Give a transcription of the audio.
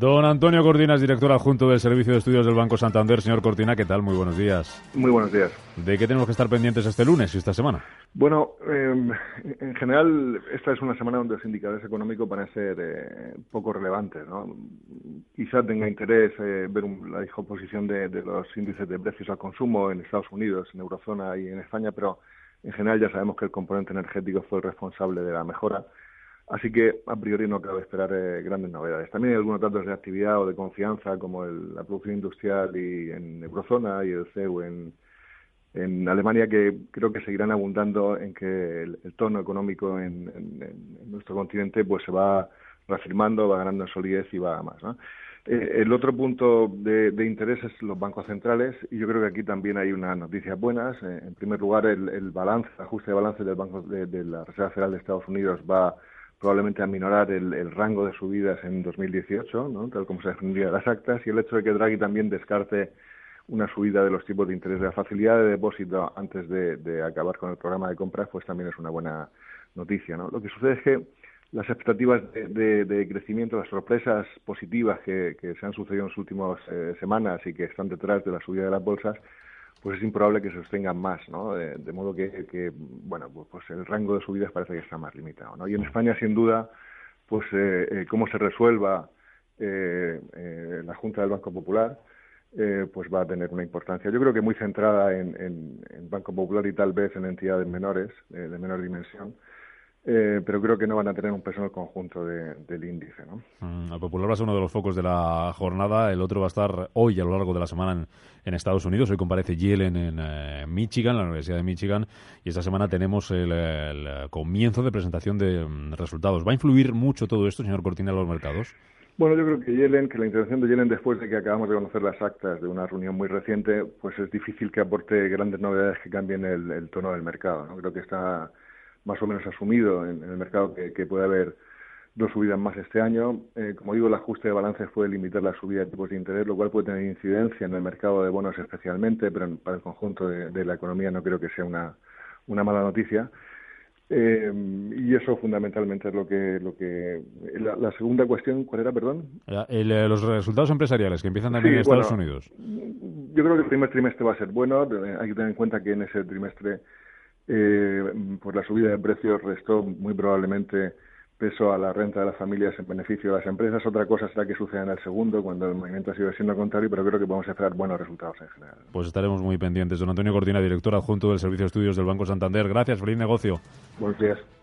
Don Antonio Cortinas, director adjunto del Servicio de Estudios del Banco Santander. Señor Cortina, ¿qué tal? Muy buenos días. Muy buenos días. ¿De qué tenemos que estar pendientes este lunes y esta semana? Bueno, eh, en general, esta es una semana donde los indicadores económicos van a ser eh, poco relevantes. ¿no? Quizá tenga interés eh, ver un, la discomposición de, de, los índices de precios al consumo en Estados Unidos, en Eurozona y en España, pero en general ya sabemos que el componente energético fue el responsable de la mejora Así que a priori no cabe esperar eh, grandes novedades. También hay algunos datos de actividad o de confianza, como el, la producción industrial y en Eurozona y el CEU en, Alemania, que creo que seguirán abundando en que el, tono económico en, nuestro continente pues se va reafirmando, va ganando en solidez y va a más. ¿no? Eh, el otro punto de, de, interés es los bancos centrales y yo creo que aquí también hay unas noticias buenas. Eh, en primer lugar, el, el balance, el ajuste de balance del Banco de, de la Reserva Federal de Estados Unidos va probablemente aminorar el, el rango de subidas en 2018, ¿no? tal como se defendía las actas, y el hecho de que Draghi también descarte una subida de los tipos de interés de la facilidad de depósito antes de, acabar con el programa de compras, pues también es una buena noticia. ¿no? Lo que sucede es que las expectativas de, de, crecimiento, las sorpresas positivas que, que, se han sucedido en las últimas eh, semanas y que están detrás de la subida de las bolsas, pues es improbable que sostengan más, ¿no? De, de modo que, que, bueno, pues, pues, el rango de subidas parece que está más limitado, ¿no? Y en España, sin duda, pues eh, eh, cómo se resuelva eh, eh, la Junta del Banco Popular, eh, pues va a tener una importancia. Yo creo que muy centrada en, en, en Banco Popular y tal vez en entidades menores, eh, de menor dimensión, eh, pero creo que no van a tener un peso en el conjunto de, del índice. ¿no? Mm, el Popular va a ser uno de los focos de la jornada, el otro va a estar hoy a lo largo de la semana en, en Estados Unidos. Hoy comparece Yellen en eh, Michigan, la Universidad de Michigan, y esta semana tenemos el, el comienzo de presentación de um, resultados. ¿Va a influir mucho todo esto, señor Cortina, en los mercados? Bueno, yo creo que Yellen, que la intervención de Yellen después de que acabamos de conocer las actas de una reunión muy reciente, pues es difícil que aporte grandes novedades que cambien el, el tono del mercado. ¿no? Creo que está más o menos asumido en, en el mercado que, que, puede haber dos subidas más este año. Eh, como digo, el ajuste de balances puede limitar la subida de tipos de interés, lo cual puede tener incidencia en el mercado de bonos especialmente, pero en, para el conjunto de, de, la economía no creo que sea una, una mala noticia. Eh, y eso fundamentalmente es lo que lo que la, la, segunda cuestión cuál era perdón el, eh, los resultados empresariales que empiezan también sí, en Estados bueno, Unidos yo creo que el primer trimestre va a ser bueno hay que tener en cuenta que en ese trimestre eh, pues la subida de precios restó muy probablemente peso a la renta de las familias en beneficio de las empresas. Otra cosa será que suceda en el segundo, cuando el movimiento sigue siendo contrario, pero creo que podemos esperar buenos resultados en general. Pues estaremos muy pendientes. Don Antonio Cortina, director adjunto del Servicio de Estudios del Banco Santander. Gracias, feliz negocio. Buenos días.